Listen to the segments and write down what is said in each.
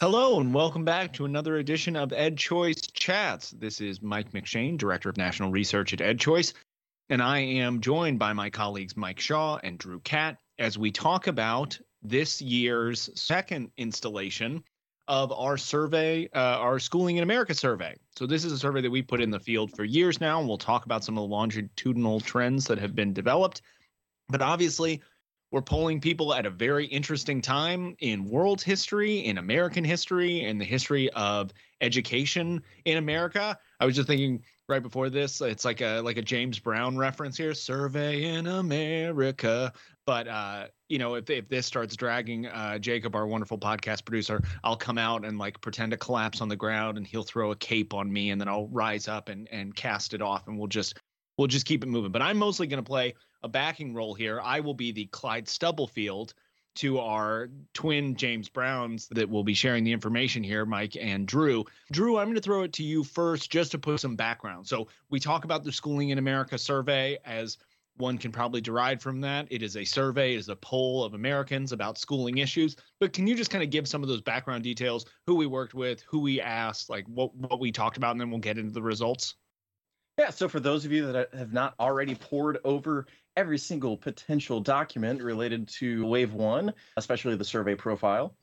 Hello, and welcome back to another edition of EdChoice Chats. This is Mike McShane, Director of National Research at EdChoice, and I am joined by my colleagues Mike Shaw and Drew Catt as we talk about this year's second installation of our survey, uh, our Schooling in America survey. So, this is a survey that we put in the field for years now, and we'll talk about some of the longitudinal trends that have been developed. But obviously, we're polling people at a very interesting time in world history, in American history, in the history of education in America. I was just thinking right before this, it's like a like a James Brown reference here, Survey in America. But uh, you know, if if this starts dragging uh, Jacob, our wonderful podcast producer, I'll come out and like pretend to collapse on the ground, and he'll throw a cape on me, and then I'll rise up and and cast it off, and we'll just we'll just keep it moving. But I'm mostly going to play a backing role here. I will be the Clyde Stubblefield to our twin James Browns that will be sharing the information here, Mike and Drew. Drew, I'm going to throw it to you first just to put some background. So, we talk about the Schooling in America survey as one can probably derive from that. It is a survey, it is a poll of Americans about schooling issues. But can you just kind of give some of those background details, who we worked with, who we asked, like what, what we talked about, and then we'll get into the results? Yeah, so for those of you that have not already pored over every single potential document related to Wave 1, especially the survey profile,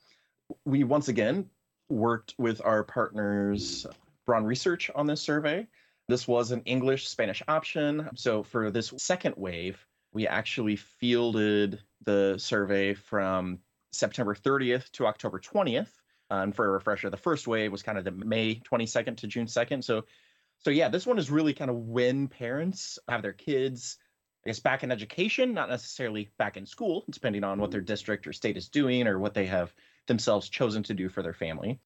we once again worked with our partners, Braun Research, on this survey. This was an English Spanish option. So for this second wave, we actually fielded the survey from September 30th to October 20th. Uh, and for a refresher, the first wave was kind of the May 22nd to June 2nd. So so yeah, this one is really kind of when parents have their kids, I guess, back in education, not necessarily back in school, depending on what their mm-hmm. district or state is doing or what they have themselves chosen to do for their family.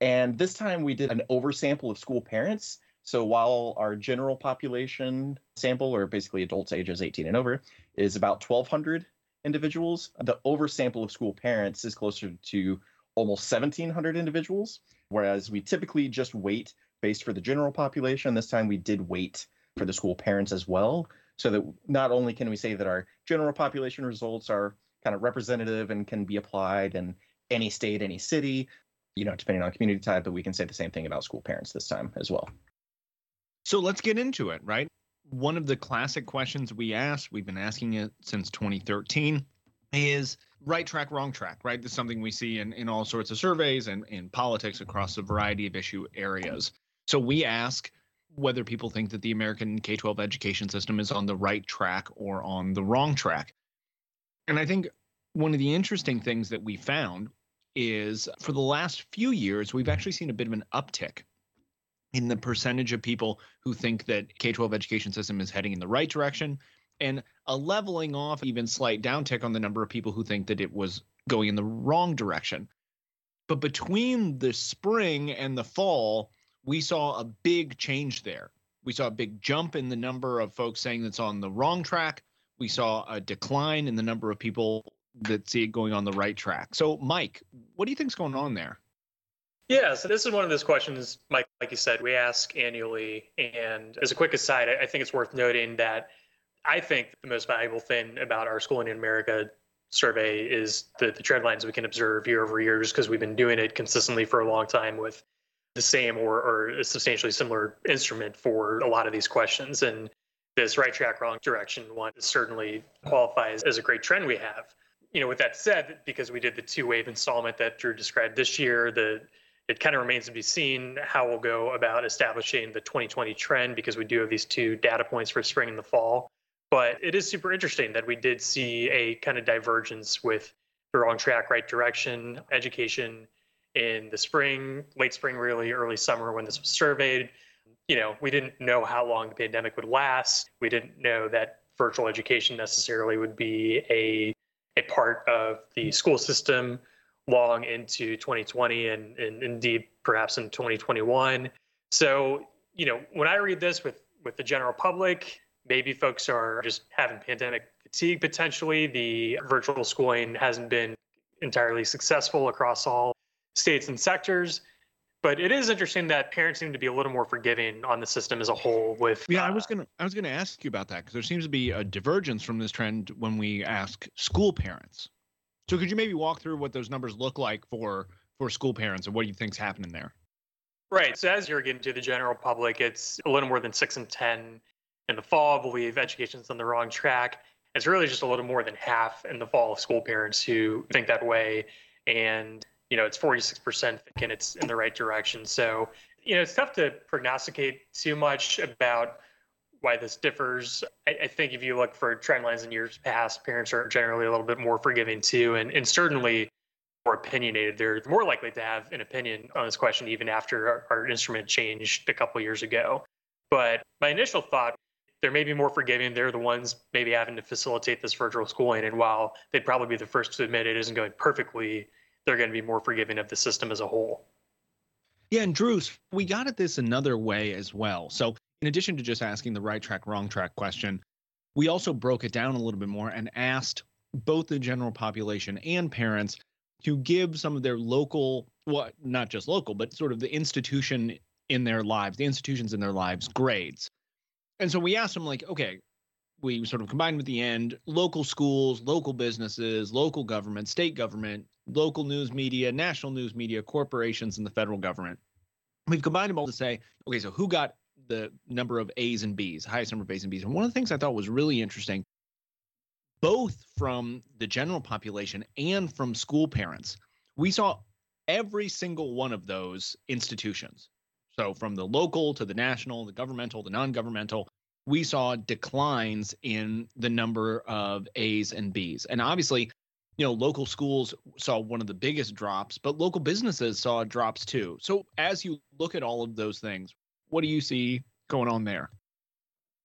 And this time we did an oversample of school parents. So while our general population sample, or basically adults ages 18 and over, is about 1,200 individuals, the oversample of school parents is closer to almost 1,700 individuals. Whereas we typically just weight based for the general population. This time we did weight for the school parents as well, so that not only can we say that our general population results are kind of representative and can be applied in any state, any city, you know, depending on community type, but we can say the same thing about school parents this time as well. So let's get into it, right? One of the classic questions we ask, we've been asking it since 2013, is right track, wrong track, right? This is something we see in, in all sorts of surveys and in politics across a variety of issue areas. So we ask whether people think that the American K 12 education system is on the right track or on the wrong track. And I think one of the interesting things that we found is for the last few years, we've actually seen a bit of an uptick in the percentage of people who think that K 12 education system is heading in the right direction and a leveling off, even slight downtick on the number of people who think that it was going in the wrong direction. But between the spring and the fall, we saw a big change there. We saw a big jump in the number of folks saying that's on the wrong track. We saw a decline in the number of people that see it going on the right track. So, Mike, what do you think's going on there? Yeah, so this is one of those questions, Mike, like you said, we ask annually. And as a quick aside, I think it's worth noting that I think the most valuable thing about our Schooling in America survey is the, the trend lines we can observe year over year, just because we've been doing it consistently for a long time with the same or, or a substantially similar instrument for a lot of these questions. And this right track, wrong direction one certainly qualifies as a great trend we have. You know, with that said, because we did the two wave installment that Drew described this year, the it kind of remains to be seen how we'll go about establishing the 2020 trend because we do have these two data points for spring and the fall. But it is super interesting that we did see a kind of divergence with the wrong track, right direction, education in the spring, late spring, really early summer when this was surveyed. You know, we didn't know how long the pandemic would last. We didn't know that virtual education necessarily would be a a part of the school system long into 2020 and, and indeed perhaps in 2021. So, you know, when I read this with with the general public, maybe folks are just having pandemic fatigue potentially. The virtual schooling hasn't been entirely successful across all states and sectors. But it is interesting that parents seem to be a little more forgiving on the system as a whole. With yeah, uh, I was gonna I was gonna ask you about that because there seems to be a divergence from this trend when we ask school parents. So could you maybe walk through what those numbers look like for for school parents, and what do you think's happening there? Right. So as you're getting to the general public, it's a little more than six and ten in the fall. I believe education's on the wrong track. It's really just a little more than half in the fall of school parents who think that way, and you know it's 46% thinking it's in the right direction. So you know it's tough to prognosticate too much about why this differs. I, I, think if you look for trend lines in years past, parents are generally a little bit more forgiving too, and, and certainly more opinionated. They're more likely to have an opinion on this question even after our, our instrument changed a couple years ago. But my initial thought, they're maybe more forgiving. They're the ones maybe having to facilitate this virtual schooling. And while they'd probably be the first to admit it isn't going perfectly, they're going to be more forgiving of the system as a whole. Yeah, and Drews, we got at this another way as well. So in addition to just asking the right track, wrong track question, we also broke it down a little bit more and asked both the general population and parents to give some of their local, well, not just local, but sort of the institution in their lives, the institutions in their lives grades. And so we asked them, like, okay, we sort of combined with the end local schools, local businesses, local government, state government, local news media, national news media, corporations, and the federal government. We've combined them all to say, okay, so who got the number of A's and B's, highest number of A's and B's. And one of the things I thought was really interesting, both from the general population and from school parents, we saw every single one of those institutions. So from the local to the national, the governmental, the non-governmental, we saw declines in the number of A's and B's. And obviously, you know, local schools saw one of the biggest drops, but local businesses saw drops too. So as you look at all of those things, what do you see going on there?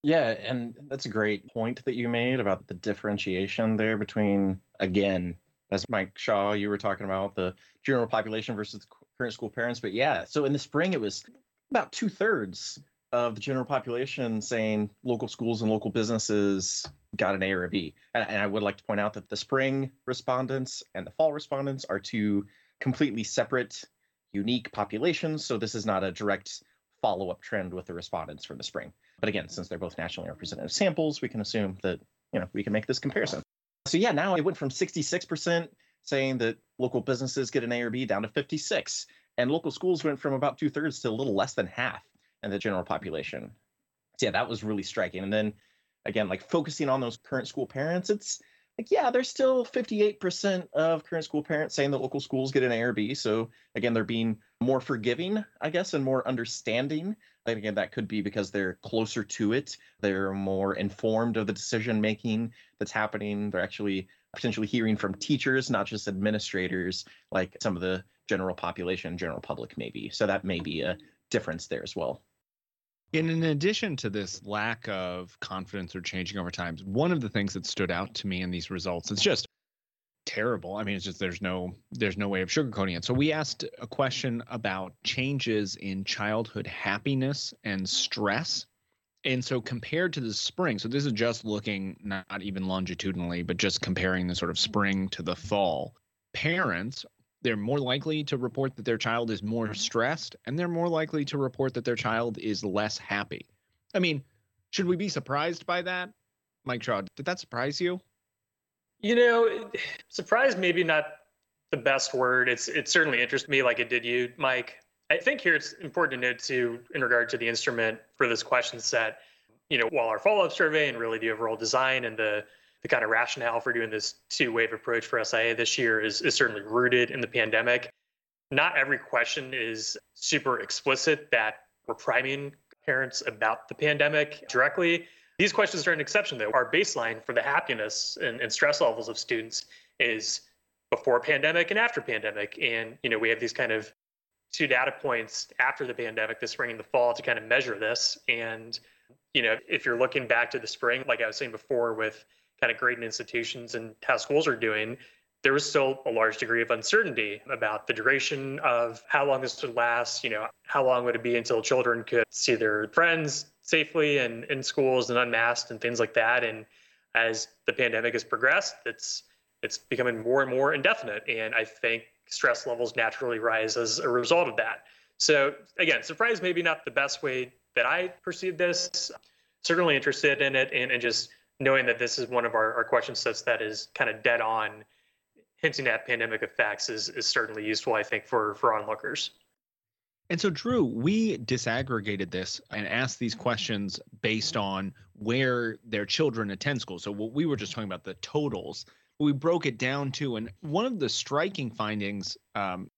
Yeah, and that's a great point that you made about the differentiation there between, again, as Mike Shaw, you were talking about the general population versus current school parents. But yeah, so in the spring, it was about two thirds of the general population saying local schools and local businesses got an A or a B. And, and I would like to point out that the spring respondents and the fall respondents are two completely separate, unique populations. So this is not a direct follow up trend with the respondents from the spring. But again, since they're both nationally representative samples, we can assume that you know we can make this comparison. So yeah, now it went from 66% saying that local businesses get an A or B down to 56, and local schools went from about two thirds to a little less than half in the general population. So yeah, that was really striking. And then again, like focusing on those current school parents, it's like yeah, there's still 58% of current school parents saying that local schools get an A or B. So again, they're being more forgiving, I guess, and more understanding. And again, that could be because they're closer to it. They're more informed of the decision making that's happening. They're actually potentially hearing from teachers, not just administrators, like some of the general population, general public, maybe. So that may be a difference there as well. In addition to this lack of confidence or changing over time, one of the things that stood out to me in these results is just terrible. I mean, it's just there's no there's no way of sugarcoating it. So we asked a question about changes in childhood happiness and stress. And so compared to the spring, so this is just looking not even longitudinally, but just comparing the sort of spring to the fall. Parents they're more likely to report that their child is more mm-hmm. stressed and they're more likely to report that their child is less happy. I mean, should we be surprised by that? Mike Shaw, did that surprise you? You know, surprise maybe not the best word. It's it certainly interests me like it did you, Mike. I think here it's important to note too, in regard to the instrument for this question set, you know, while our follow-up survey and really the overall design and the the kind of rationale for doing this two wave approach for SIA this year is, is certainly rooted in the pandemic. Not every question is super explicit that we're priming parents about the pandemic directly. These questions are an exception, though. Our baseline for the happiness and, and stress levels of students is before pandemic and after pandemic. And, you know, we have these kind of two data points after the pandemic, the spring and the fall, to kind of measure this. And, you know, if you're looking back to the spring, like I was saying before, with kind of grading institutions and how schools are doing, there was still a large degree of uncertainty about the duration of how long this would last. You know, how long would it be until children could see their friends safely and in schools and unmasked and things like that. And as the pandemic has progressed, it's it's becoming more and more indefinite. And I think stress levels naturally rise as a result of that. So again, surprise maybe not the best way that I perceive this. Certainly interested in it and, and just knowing that this is one of our, our question sets that is kind of dead on hinting at pandemic effects is, is certainly useful, I think, for, for onlookers. And so, Drew, we disaggregated this and asked these questions based on where their children attend school. So, what we were just talking about the totals, we broke it down to, and one of the striking findings. Um,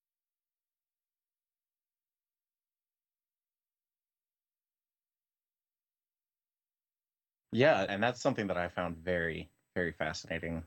yeah, and that's something that I found very, very fascinating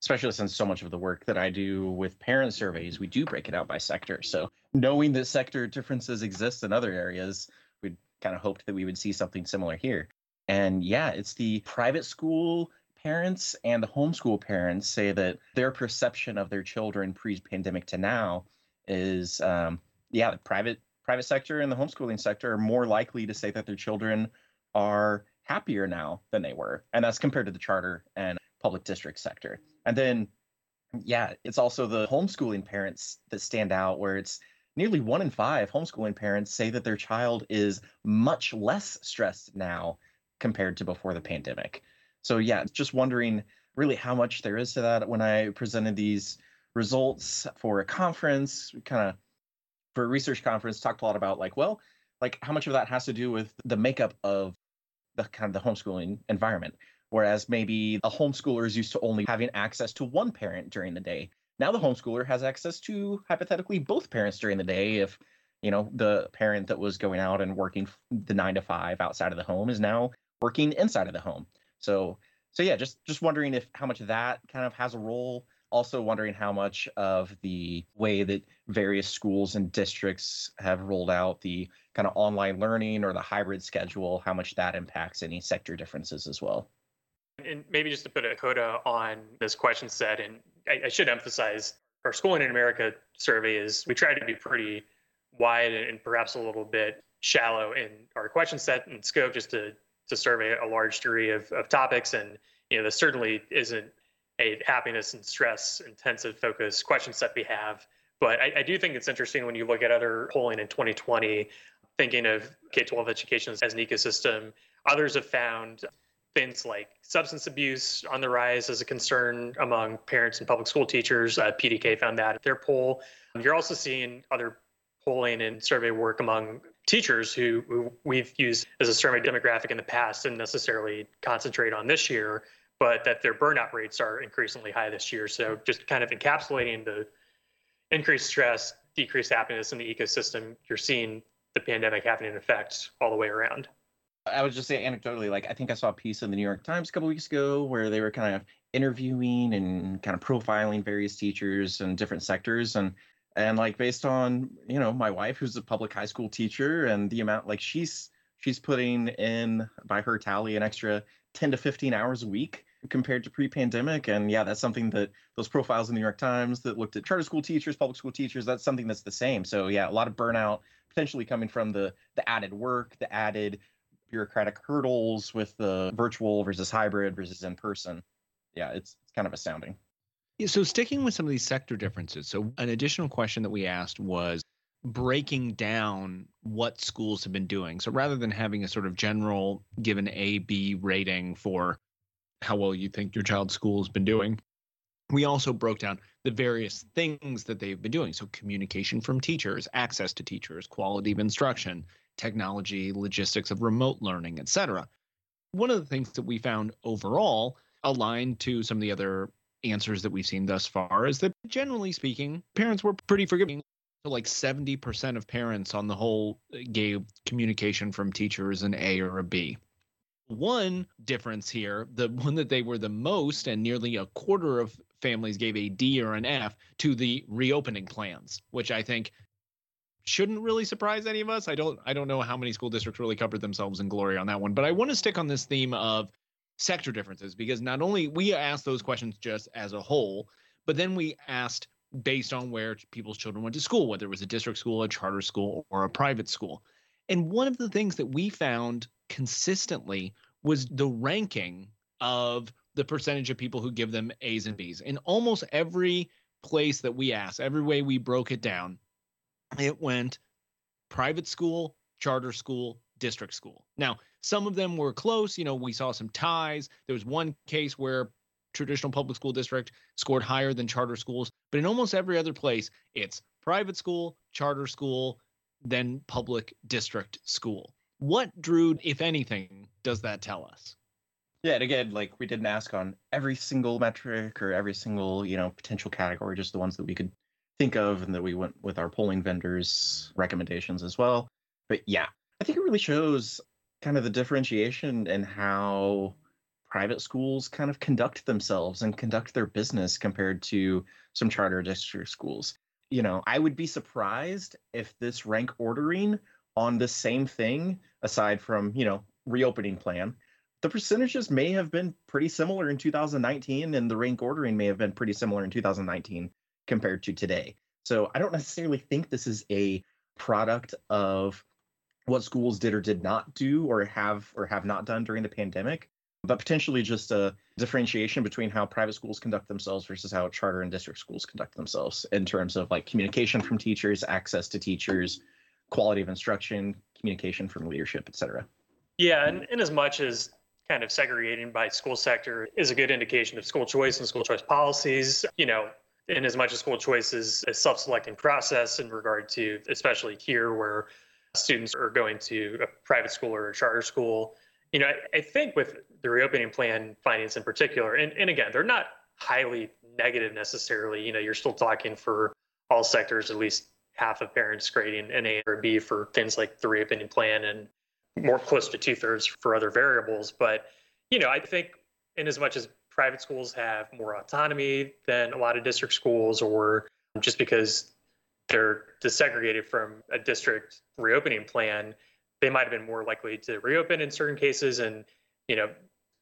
especially since so much of the work that I do with parent surveys, we do break it out by sector. So knowing that sector differences exist in other areas, we kind of hoped that we would see something similar here. And yeah, it's the private school parents and the homeschool parents say that their perception of their children pre-pandemic to now is, um, yeah, the private private sector and the homeschooling sector are more likely to say that their children are happier now than they were, and that's compared to the charter and public district sector. And then, yeah, it's also the homeschooling parents that stand out, where it's nearly one in five homeschooling parents say that their child is much less stressed now compared to before the pandemic. So, yeah, just wondering really how much there is to that. When I presented these results for a conference, kind of for a research conference, talked a lot about like, well, like how much of that has to do with the makeup of the kind of the homeschooling environment. Whereas maybe a homeschooler is used to only having access to one parent during the day. Now the homeschooler has access to hypothetically both parents during the day if you know the parent that was going out and working the 9 to 5 outside of the home is now working inside of the home. So so yeah, just just wondering if how much that kind of has a role also wondering how much of the way that various schools and districts have rolled out the kind of online learning or the hybrid schedule how much that impacts any sector differences as well and maybe just to put a coda on this question set, and I, I should emphasize our schooling in America survey is we try to be pretty wide and perhaps a little bit shallow in our question set and scope just to to survey a large degree of, of topics. And you know, this certainly isn't a happiness and stress intensive focus question set we have. But I, I do think it's interesting when you look at other polling in 2020, thinking of K-12 education as an ecosystem. Others have found things like substance abuse on the rise as a concern among parents and public school teachers. Uh, PDK found that at their poll. You're also seeing other polling and survey work among teachers who, who we've used as a survey demographic in the past and necessarily concentrate on this year, but that their burnout rates are increasingly high this year. So just kind of encapsulating the increased stress, decreased happiness in the ecosystem, you're seeing the pandemic having an effect all the way around. I would just say anecdotally, like I think I saw a piece in the New York Times a couple weeks ago where they were kind of interviewing and kind of profiling various teachers in different sectors. And and like based on you know my wife who's a public high school teacher and the amount like she's she's putting in by her tally an extra 10 to 15 hours a week compared to pre-pandemic. And yeah that's something that those profiles in the new york times that looked at charter school teachers public school teachers that's something that's the same. So yeah a lot of burnout potentially coming from the the added work the added bureaucratic hurdles with the virtual versus hybrid versus in person. Yeah, it's it's kind of astounding. Yeah, so sticking with some of these sector differences. So an additional question that we asked was breaking down what schools have been doing. So rather than having a sort of general given A B rating for how well you think your child's school has been doing, we also broke down the various things that they've been doing. So communication from teachers, access to teachers, quality of instruction, technology, logistics of remote learning, etc. One of the things that we found overall aligned to some of the other answers that we've seen thus far is that generally speaking, parents were pretty forgiving. So like 70% of parents on the whole uh, gave communication from teachers an A or a B. One difference here, the one that they were the most, and nearly a quarter of families gave a D or an F to the reopening plans, which I think shouldn't really surprise any of us. I don't I don't know how many school districts really covered themselves in glory on that one, but I want to stick on this theme of sector differences because not only we asked those questions just as a whole, but then we asked based on where people's children went to school, whether it was a district school, a charter school, or a private school. And one of the things that we found consistently was the ranking of the percentage of people who give them A's and B's. In almost every place that we asked, every way we broke it down, it went private school, charter school, district school. Now, some of them were close. You know, we saw some ties. There was one case where traditional public school district scored higher than charter schools. But in almost every other place, it's private school, charter school, then public district school. What, Drew, if anything, does that tell us? Yeah, and again, like we didn't ask on every single metric or every single, you know, potential category, just the ones that we could think of and that we went with our polling vendors' recommendations as well. But yeah, I think it really shows kind of the differentiation and how private schools kind of conduct themselves and conduct their business compared to some charter district schools. You know, I would be surprised if this rank ordering on the same thing, aside from, you know, reopening plan, the percentages may have been pretty similar in 2019 and the rank ordering may have been pretty similar in 2019 compared to today. So I don't necessarily think this is a product of what schools did or did not do or have or have not done during the pandemic, but potentially just a differentiation between how private schools conduct themselves versus how charter and district schools conduct themselves in terms of like communication from teachers, access to teachers, quality of instruction, communication from leadership, et cetera. Yeah, and in as much as kind of segregating by school sector is a good indication of school choice and school choice policies. You know, in as much as school choice is a self-selecting process in regard to, especially here where students are going to a private school or a charter school. You know, I, I think with the reopening plan findings in particular, and, and again, they're not highly negative necessarily. You know, you're still talking for all sectors, at least half of parents grading an A or a B for things like the reopening plan and more close to two thirds for other variables. But, you know, I think in as much as private schools have more autonomy than a lot of district schools, or just because they're desegregated from a district reopening plan, they might have been more likely to reopen in certain cases. And, you know,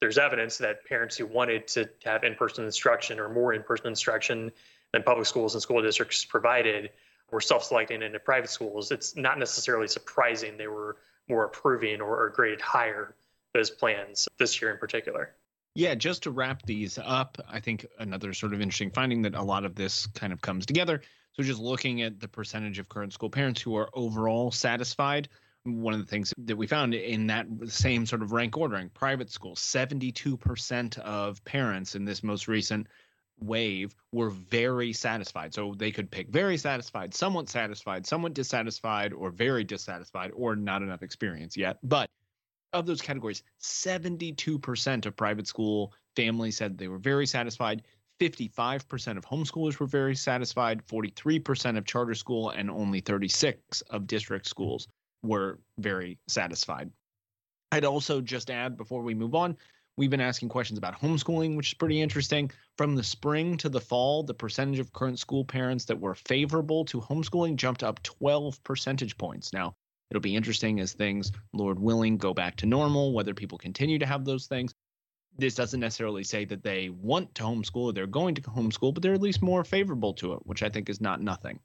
there's evidence that parents who wanted to have in-person instruction or more in-person instruction than public schools and school districts provided were self-selecting into private schools. It's not necessarily surprising they were more approving or, or graded higher those plans this year in particular. Yeah, just to wrap these up, I think another sort of interesting finding that a lot of this kind of comes together. So, just looking at the percentage of current school parents who are overall satisfied, one of the things that we found in that same sort of rank ordering private schools 72% of parents in this most recent wave were very satisfied so they could pick very satisfied somewhat satisfied somewhat dissatisfied or very dissatisfied or not enough experience yet but of those categories 72% of private school families said they were very satisfied 55% of homeschoolers were very satisfied 43% of charter school and only 36 of district schools were very satisfied. I'd also just add before we move on, we've been asking questions about homeschooling, which is pretty interesting. From the spring to the fall, the percentage of current school parents that were favorable to homeschooling jumped up 12 percentage points. Now, it'll be interesting as things, Lord willing, go back to normal, whether people continue to have those things. This doesn't necessarily say that they want to homeschool or they're going to homeschool, but they're at least more favorable to it, which I think is not nothing.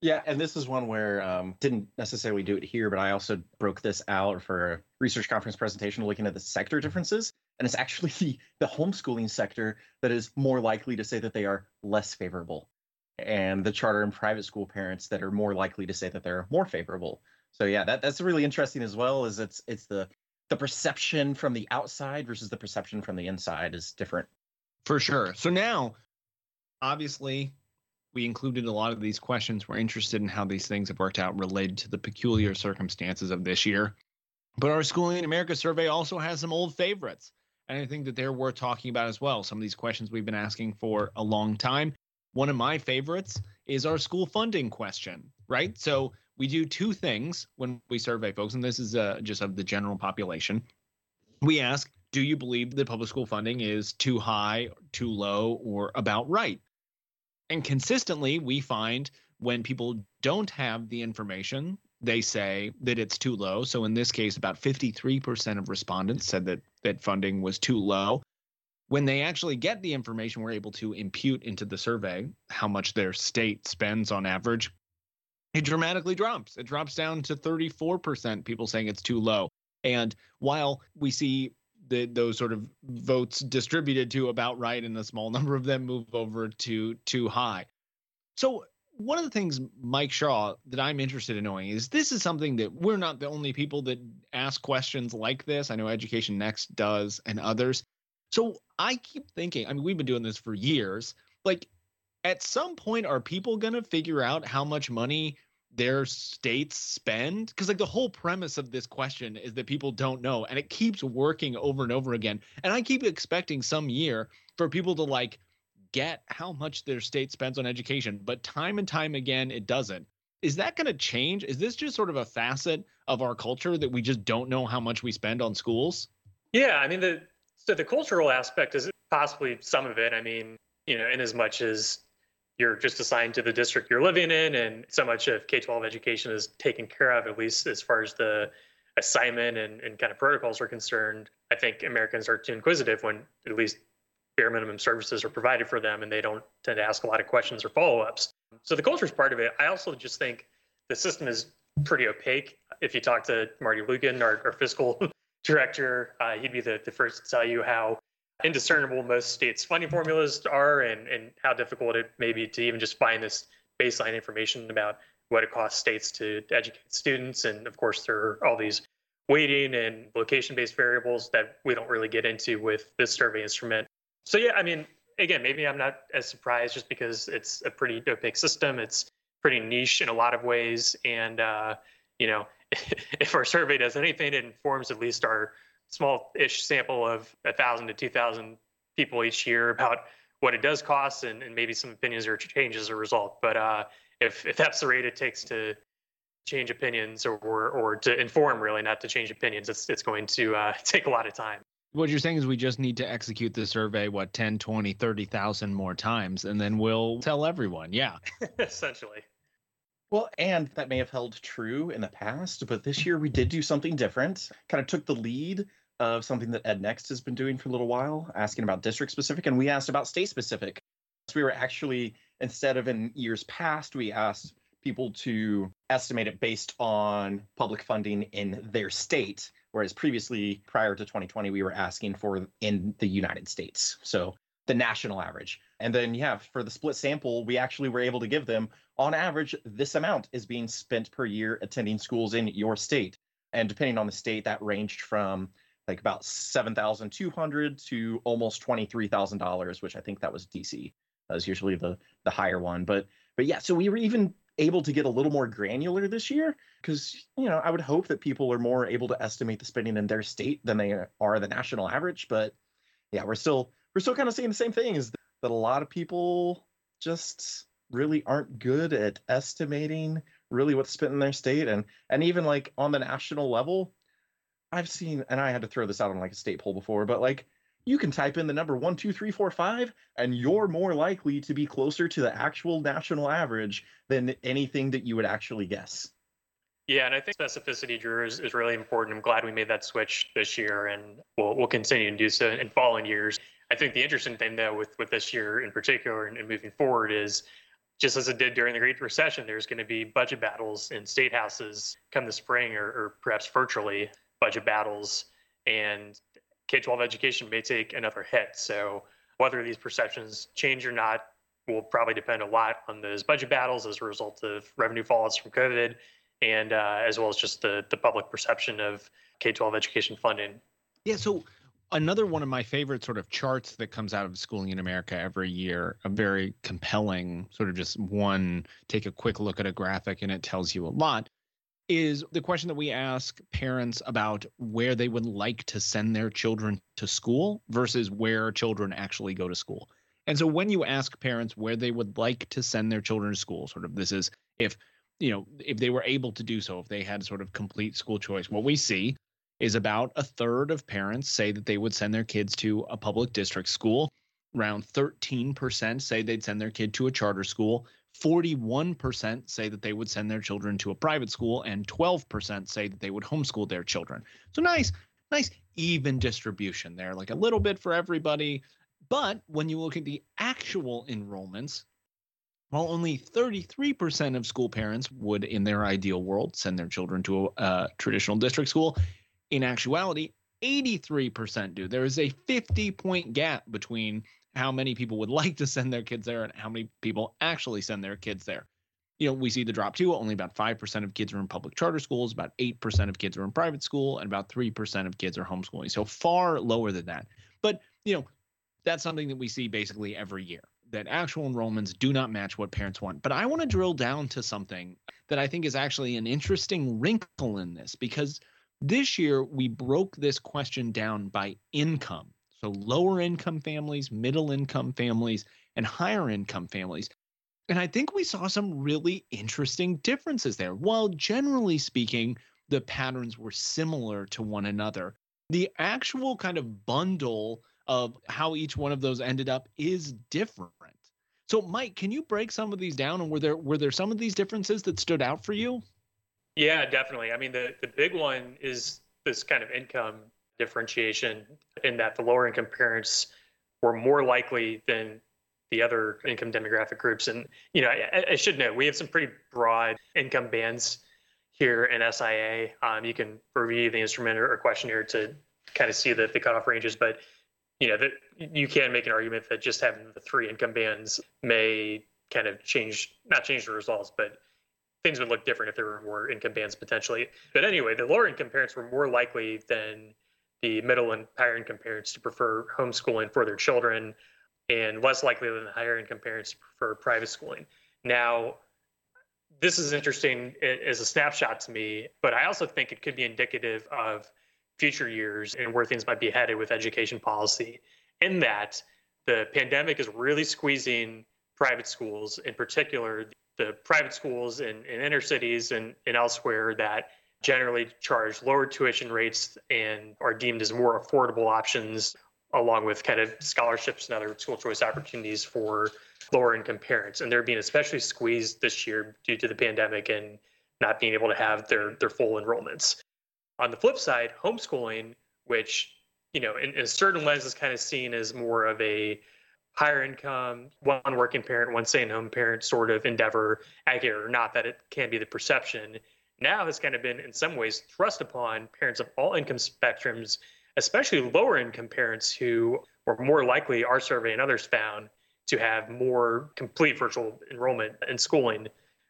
Yeah, and this is one where um, didn't necessarily do it here, but I also broke this out for a research conference presentation looking at the sector differences, and it's actually the the homeschooling sector that is more likely to say that they are less favorable, and the charter and private school parents that are more likely to say that they're more favorable. So yeah, that that's really interesting as well. Is it's it's the the perception from the outside versus the perception from the inside is different. For sure. So now, obviously, we included a lot of these questions. We're interested in how these things have worked out related to the peculiar circumstances of this year. But our Schooling in America survey also has some old favorites. And I think that they're worth talking about as well. Some of these questions we've been asking for a long time. One of my favorites is our school funding question, right? So we do two things when we survey folks, and this is uh, just of the general population. We ask, do you believe that public school funding is too high, too low, or about right? And consistently, we find when people don't have the information, they say that it's too low. So in this case, about 53% of respondents said that that funding was too low. When they actually get the information, we're able to impute into the survey how much their state spends on average. It dramatically drops. It drops down to 34% people saying it's too low. And while we see the, those sort of votes distributed to about right, and a small number of them move over to too high. So one of the things, Mike Shaw, that I'm interested in knowing is this is something that we're not the only people that ask questions like this. I know Education Next does and others. So I keep thinking, I mean, we've been doing this for years. Like, at some point, are people going to figure out how much money their states spend? Because, like, the whole premise of this question is that people don't know, and it keeps working over and over again. And I keep expecting some year for people to, like, get how much their state spends on education, but time and time again, it doesn't. Is that going to change? Is this just sort of a facet of our culture that we just don't know how much we spend on schools? Yeah, I mean the so the cultural aspect is possibly some of it. I mean, you know, in as much as you're just assigned to the district you're living in, and so much of K 12 education is taken care of, at least as far as the assignment and, and kind of protocols are concerned. I think Americans are too inquisitive when at least bare minimum services are provided for them and they don't tend to ask a lot of questions or follow ups. So the culture is part of it. I also just think the system is pretty opaque. If you talk to Marty Lueken, our, our fiscal director, uh, he'd be the, the first to tell you how indiscernible most states' funding formulas are and, and how difficult it may be to even just find this baseline information about what it costs states to educate students. And of course, there are all these weighting and location based variables that we don't really get into with this survey instrument. So, yeah, I mean, again, maybe I'm not as surprised just because it's a pretty opaque system. It's pretty niche in a lot of ways. And, uh, you know, if our survey does anything, it informs at least our small-ish sample of a thousand to two thousand people each year about what it does cost, and, and maybe some opinions or changes as a result. But uh, if if that's the rate it takes to change opinions or or to inform, really, not to change opinions, it's it's going to uh, take a lot of time. What you're saying is we just need to execute the survey, what, 10, 20, 30,000 more times, and then we'll tell everyone. Yeah. Essentially. Well, and that may have held true in the past, but this year we did do something different. Kind of took the lead of something that EdNext has been doing for a little while, asking about district specific, and we asked about state specific. So we were actually, instead of in years past, we asked people to estimate it based on public funding in their state, whereas previously, prior to 2020, we were asking for in the United States. So the national average. And then, yeah, for the split sample, we actually were able to give them, on average, this amount is being spent per year attending schools in your state. And depending on the state, that ranged from like about 7,200 to almost $23,000, which I think that was DC. That was usually the the higher one. But but yeah, so we were even able to get a little more granular this year because you know I would hope that people are more able to estimate the spending in their state than they are the national average. But yeah, we're still we're still kind of seeing the same thing is that a lot of people just really aren't good at estimating really what's spent in their state and and even like on the national level i've seen and i had to throw this out on like a state poll before but like you can type in the number one two three four five and you're more likely to be closer to the actual national average than anything that you would actually guess yeah, and I think specificity, Drew, is, is really important. I'm glad we made that switch this year, and we'll, we'll continue to do so in following years. I think the interesting thing, though, with, with this year in particular and, and moving forward is just as it did during the Great Recession, there's going to be budget battles in state houses come the spring or, or perhaps virtually budget battles. And K 12 education may take another hit. So, whether these perceptions change or not will probably depend a lot on those budget battles as a result of revenue fallouts from COVID and uh, as well as just the, the public perception of K 12 education funding. Yeah. So, another one of my favorite sort of charts that comes out of schooling in America every year, a very compelling sort of just one, take a quick look at a graphic and it tells you a lot, is the question that we ask parents about where they would like to send their children to school versus where children actually go to school. And so when you ask parents where they would like to send their children to school, sort of this is if you know, if they were able to do so, if they had sort of complete school choice, what we see is about a third of parents say that they would send their kids to a public district school. Around 13% say they'd send their kid to a charter school. 41% say that they would send their children to a private school, and 12% say that they would homeschool their children. So nice, nice even distribution there, like a little bit for everybody. But when you look at the actual enrollments, while only 33% of school parents would, in their ideal world, send their children to a, a traditional district school, in actuality, 83% do. There is a 50 point gap between how many people would like to send their kids there and how many people actually send their kids there. You know, we see the drop too. Only about 5% of kids are in public charter schools, about 8% of kids are in private school, and about 3% of kids are homeschooling. So far lower than that. But you know, that's something that we see basically every year that actual enrollments do not match what parents want. But I want to drill down to something that I think is actually an interesting wrinkle in this because this year we broke this question down by income. So lower income families, middle income families, and higher income families. And I think we saw some really interesting differences there. While generally speaking, the patterns were similar to one another, the actual kind of bundle of how each one of those ended up is different. So Mike, can you break some of these down and were there were there some of these differences that stood out for you? Yeah, definitely. I mean the the big one is this kind of income differentiation in that the lower income parents were more likely than the other income demographic groups. And, you know, I, I should note we have some pretty broad income bands here in SIA. Um, you can review the instrument or, or questionnaire to kind of see the, the cutoff ranges, but you know, that you can make an argument that just having the three income bands may kind of change, not change the results, but things would look different if there were more income bands potentially. But anyway, the lower income parents were more likely than the middle and higher income parents to prefer homeschooling for their children and less likely than the higher income parents to prefer private schooling. Now, this is interesting as a snapshot to me, but I also think it could be indicative of future years and where things might be headed with education policy. In that, the pandemic is really squeezing private schools, in particular, the private schools in, in inner cities and, and elsewhere that generally charge lower tuition rates and are deemed as more affordable options along with kind of scholarships and other school choice opportunities for lower income parents. And they're being especially squeezed this year due to the pandemic and not being able to have their, their full enrollments. On the flip side, homeschooling, which, you know, in, in certain lens is kind of seen as more of a higher income, one working parent, one stay at home parent sort of endeavor, accurate or not, that it can be the perception, now has kind of been in some ways thrust upon parents of all income spectrums especially lower income parents who were more likely, our survey and others found, to have more complete virtual enrollment and schooling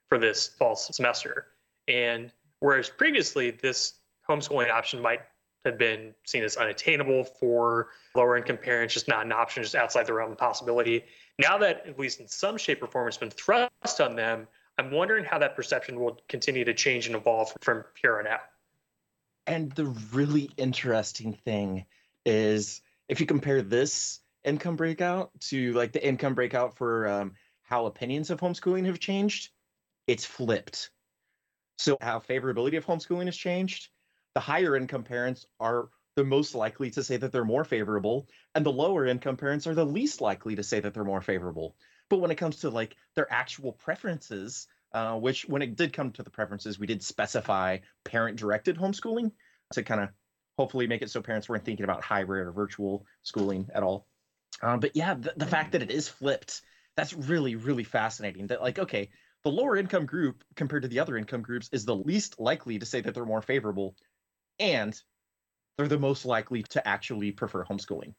for this fall semester. And whereas previously this homeschooling option might have been seen as unattainable for lower income parents, just not an option, just outside the realm of possibility. Now that, at least in some shape or form, it's been thrust on them, I'm wondering how that perception will continue to change and evolve from here on out. And the really interesting thing is if you compare this income breakout to like the income breakout for um, how opinions of homeschooling have changed, it's flipped. So, how favorability of homeschooling has changed, the higher income parents are the most likely to say that they're more favorable, and the lower income parents are the least likely to say that they're more favorable. But when it comes to like their actual preferences, uh, which when it did come to the preferences, we did specify parent directed homeschooling to kind of hopefully make it so parents weren't thinking about hybrid or virtual schooling at all. Um, but yeah, the, the fact that it is flipped, that's really, really fascinating. That, like, okay, the lower income group compared to the other income groups is the least likely to say that they're more favorable, and they're the most likely to actually prefer homeschooling.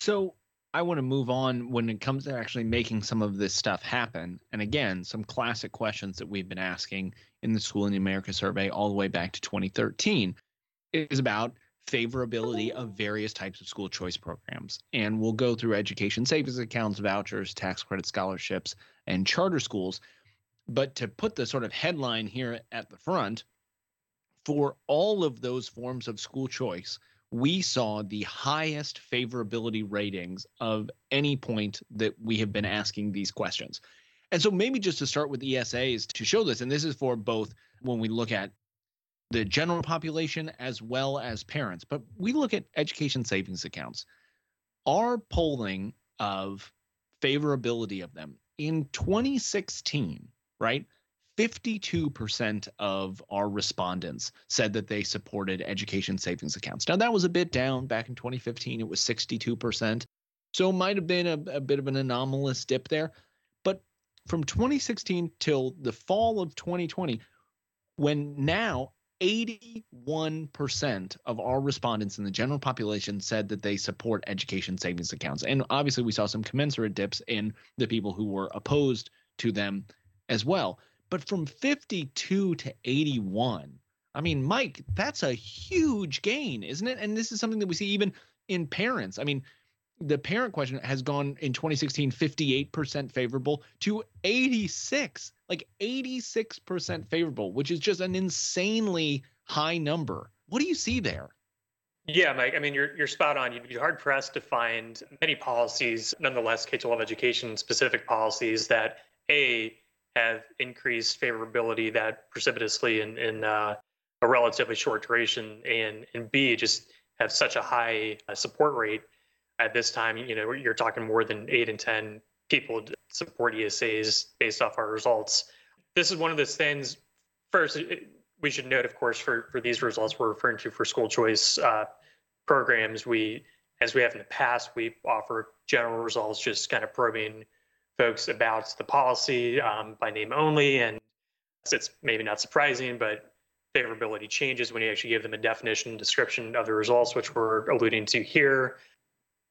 So I want to move on when it comes to actually making some of this stuff happen. And again, some classic questions that we've been asking in the School in the America survey all the way back to 2013 is about favorability of various types of school choice programs. And we'll go through education savings accounts, vouchers, tax credit scholarships, and charter schools. But to put the sort of headline here at the front, for all of those forms of school choice, we saw the highest favorability ratings of any point that we have been asking these questions. And so, maybe just to start with ESAs to show this, and this is for both when we look at the general population as well as parents, but we look at education savings accounts. Our polling of favorability of them in 2016, right? 52% of our respondents said that they supported education savings accounts. Now, that was a bit down. Back in 2015, it was 62%. So it might have been a, a bit of an anomalous dip there. But from 2016 till the fall of 2020, when now 81% of our respondents in the general population said that they support education savings accounts. And obviously, we saw some commensurate dips in the people who were opposed to them as well. But from 52 to 81, I mean, Mike, that's a huge gain, isn't it? And this is something that we see even in parents. I mean, the parent question has gone in 2016 58% favorable to 86 like 86% favorable which is just an insanely high number what do you see there yeah, Mike. I mean, you're you're spot on. You'd be hard pressed to find many policies, nonetheless, K-12 education specific policies that a have increased favorability that precipitously in in uh, a relatively short duration, and and b just have such a high uh, support rate at this time. You know, you're talking more than eight and ten people support ESAs based off our results. This is one of those things. First, we should note, of course, for, for these results we're referring to for school choice uh, programs, we, as we have in the past, we offer general results, just kind of probing folks about the policy um, by name only. And it's maybe not surprising, but favorability changes when you actually give them a definition and description of the results, which we're alluding to here.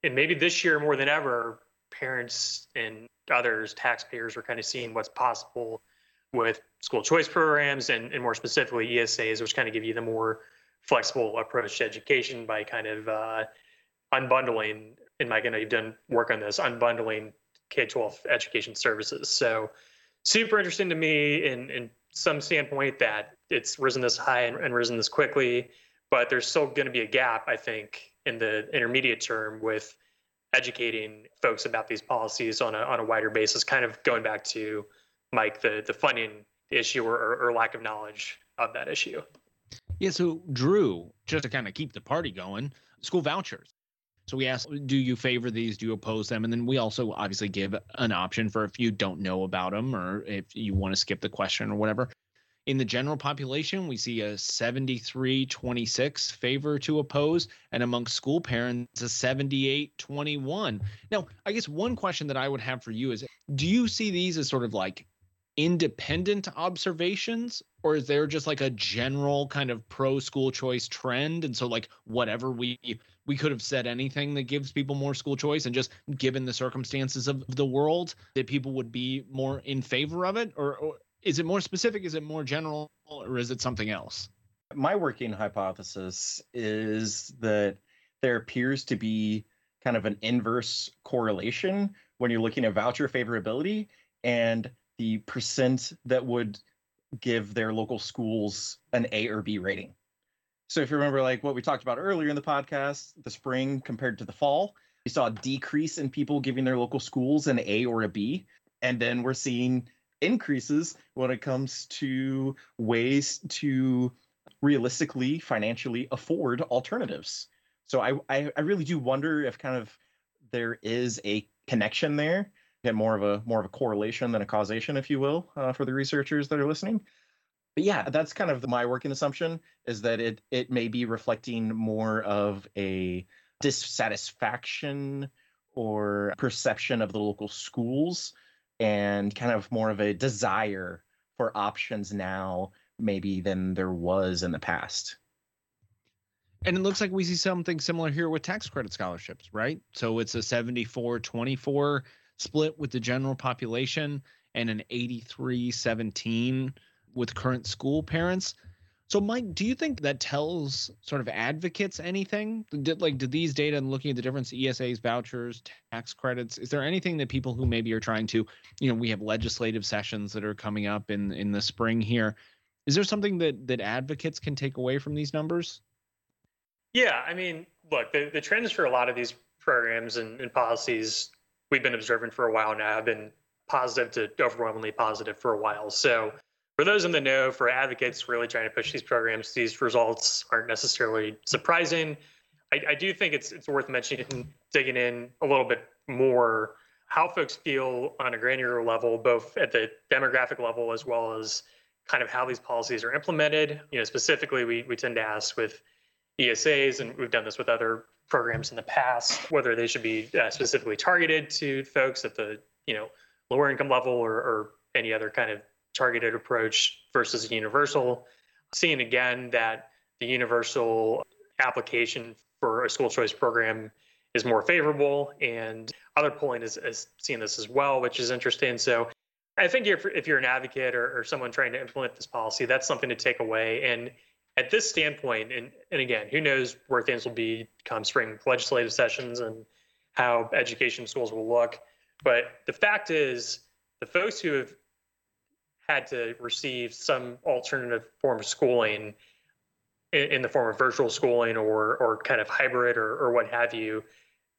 And maybe this year more than ever, parents and others, taxpayers, are kind of seeing what's possible with school choice programs and, and more specifically ESAs, which kind of give you the more flexible approach to education by kind of uh, unbundling. And Mike, I know you've done work on this, unbundling K 12 education services. So, super interesting to me in, in some standpoint that it's risen this high and, and risen this quickly, but there's still going to be a gap, I think, in the intermediate term with educating folks about these policies on a, on a wider basis, kind of going back to Mike, the, the funding issue or, or lack of knowledge of that issue. Yeah. So, Drew, just to kind of keep the party going, school vouchers. So we ask, do you favor these? Do you oppose them? And then we also obviously give an option for if you don't know about them or if you want to skip the question or whatever. In the general population, we see a 73 26 favor to oppose, and amongst school parents, a 78 21. Now, I guess one question that I would have for you is do you see these as sort of like independent observations or is there just like a general kind of pro school choice trend and so like whatever we we could have said anything that gives people more school choice and just given the circumstances of the world that people would be more in favor of it? Or, or is it more specific? Is it more general? Or is it something else? My working hypothesis is that there appears to be kind of an inverse correlation when you're looking at voucher favorability and the percent that would give their local schools an A or B rating. So if you remember like what we talked about earlier in the podcast, the spring compared to the fall, we saw a decrease in people giving their local schools an A or a B. And then we're seeing increases when it comes to ways to realistically financially afford alternatives. So I, I, I really do wonder if kind of there is a connection there get more of a more of a correlation than a causation, if you will, uh, for the researchers that are listening. But yeah, that's kind of my working assumption is that it it may be reflecting more of a dissatisfaction or perception of the local schools and kind of more of a desire for options now maybe than there was in the past. And it looks like we see something similar here with tax credit scholarships, right? So it's a 74 24 split with the general population and an 83 17 with current school parents. So, Mike, do you think that tells sort of advocates anything? Did like did these data and looking at the difference ESAs, vouchers, tax credits? Is there anything that people who maybe are trying to, you know, we have legislative sessions that are coming up in in the spring here. Is there something that that advocates can take away from these numbers? Yeah, I mean, look, the, the trends for a lot of these programs and, and policies we've been observing for a while now have been positive to overwhelmingly positive for a while. So for those in the know, for advocates really trying to push these programs, these results aren't necessarily surprising. I, I do think it's it's worth mentioning, digging in a little bit more how folks feel on a granular level, both at the demographic level as well as kind of how these policies are implemented. You know, specifically, we we tend to ask with ESAs, and we've done this with other programs in the past, whether they should be uh, specifically targeted to folks at the you know lower income level or, or any other kind of targeted approach versus a universal. Seeing again that the universal application for a school choice program is more favorable, and other polling is, is seeing this as well, which is interesting. So I think if, if you're an advocate or, or someone trying to implement this policy, that's something to take away. And at this standpoint, and, and again, who knows where things will be come spring legislative sessions and how education schools will look. But the fact is, the folks who have had to receive some alternative form of schooling in, in the form of virtual schooling or or kind of hybrid or, or what have you,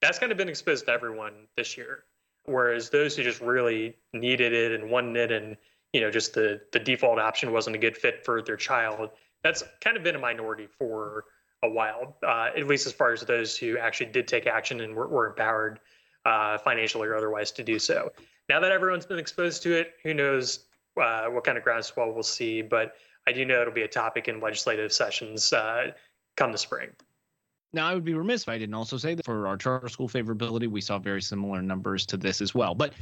that's kind of been exposed to everyone this year. Whereas those who just really needed it and wanted it and you know just the the default option wasn't a good fit for their child, that's kind of been a minority for a while, uh, at least as far as those who actually did take action and were, were empowered uh, financially or otherwise to do so. Now that everyone's been exposed to it, who knows uh, what kind of groundswell we'll see, but I do know it'll be a topic in legislative sessions uh, come the spring. Now, I would be remiss if I didn't also say that for our charter school favorability, we saw very similar numbers to this as well. But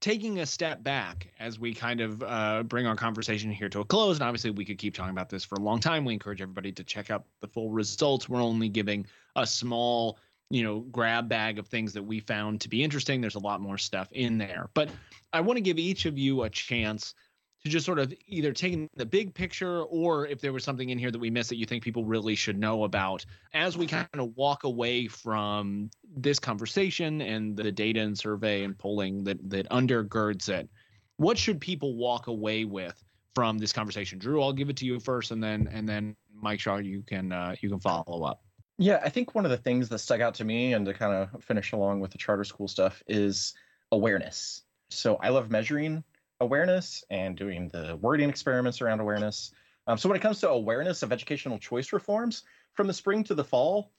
taking a step back as we kind of uh, bring our conversation here to a close, and obviously we could keep talking about this for a long time. We encourage everybody to check out the full results. We're only giving a small, you know, grab bag of things that we found to be interesting. There's a lot more stuff in there, but I want to give each of you a chance to just sort of either taking the big picture or if there was something in here that we missed that you think people really should know about as we kind of walk away from this conversation and the data and survey and polling that that undergirds it what should people walk away with from this conversation? Drew i'll give it to you first and then and then mike shaw you can uh, you can follow up. Yeah i think one of the things that stuck out to me and to kind of finish along with the charter school stuff is awareness. So i love measuring awareness and doing the wording experiments around awareness. Um, so when it comes to awareness of educational choice reforms, from the spring to the fall,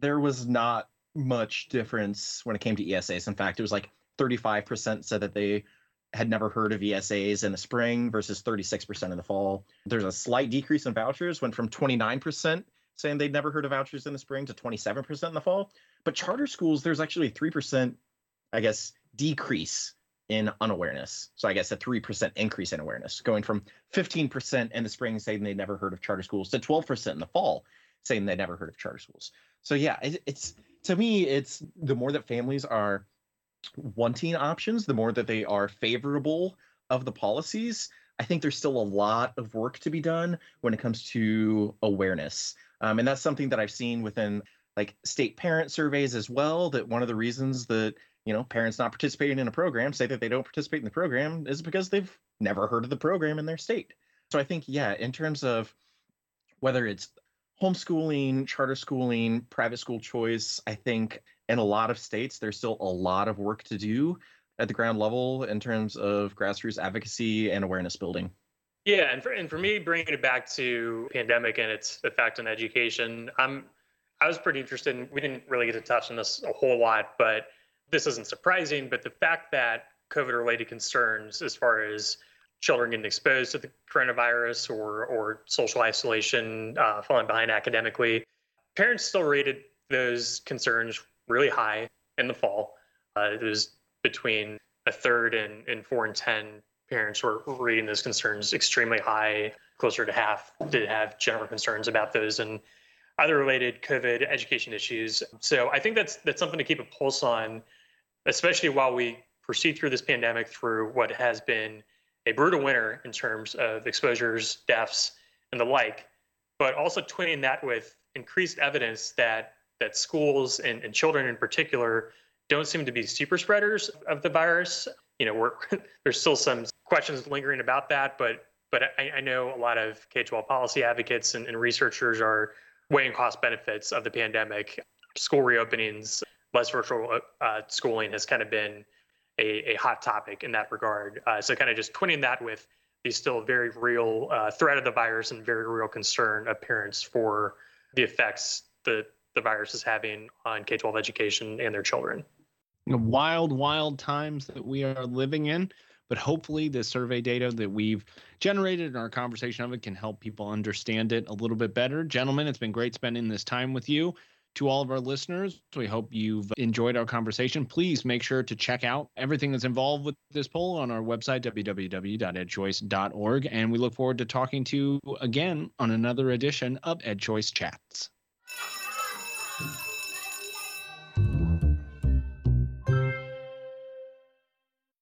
there was not much difference when it came to ESAs. In fact, it was like 35% said that they had never heard of ESAs in the spring versus 36% in the fall. There's a slight decrease in vouchers, went from 29% saying they'd never heard of vouchers in the spring to 27% in the fall. But charter schools, there's actually a 3%, I guess, decrease in unawareness. So I guess a 3% increase in awareness, going from 15% in the spring saying they never heard of charter schools to 12% in the fall saying they never heard of charter schools. So yeah, it's to me, it's the more that families are wanting options, the more that they are favorable of the policies. I think there's still a lot of work to be done when it comes to awareness. Um, and that's something that I've seen within like state parent surveys as well. That one of the reasons that you know parents not participating in a program say that they don't participate in the program is because they've never heard of the program in their state. So i think yeah in terms of whether it's homeschooling charter schooling private school choice i think in a lot of states there's still a lot of work to do at the ground level in terms of grassroots advocacy and awareness building. Yeah and for, and for me bringing it back to pandemic and its effect on education i'm i was pretty interested in we didn't really get to touch on this a whole lot but this isn't surprising, but the fact that COVID related concerns as far as children getting exposed to the coronavirus or, or social isolation, uh, falling behind academically, parents still rated those concerns really high in the fall. Uh, it was between a third and, and four and 10 parents were rating those concerns extremely high. Closer to half did have general concerns about those and other related COVID education issues. So I think that's that's something to keep a pulse on especially while we proceed through this pandemic through what has been a brutal winter in terms of exposures, deaths, and the like, but also twinning that with increased evidence that that schools and, and children in particular don't seem to be super spreaders of the virus. You know, there's still some questions lingering about that, but but I, I know a lot of K-12 policy advocates and, and researchers are weighing cost benefits of the pandemic, school reopenings, less virtual uh, schooling has kind of been a, a hot topic in that regard. Uh, so kind of just twinning that with the still very real uh, threat of the virus and very real concern of parents for the effects that the virus is having on K-12 education and their children. Wild, wild times that we are living in. But hopefully, the survey data that we've generated in our conversation of it can help people understand it a little bit better. Gentlemen, it's been great spending this time with you to all of our listeners. We hope you've enjoyed our conversation. Please make sure to check out everything that's involved with this poll on our website, www.edchoice.org. And we look forward to talking to you again on another edition of EdChoice Chats.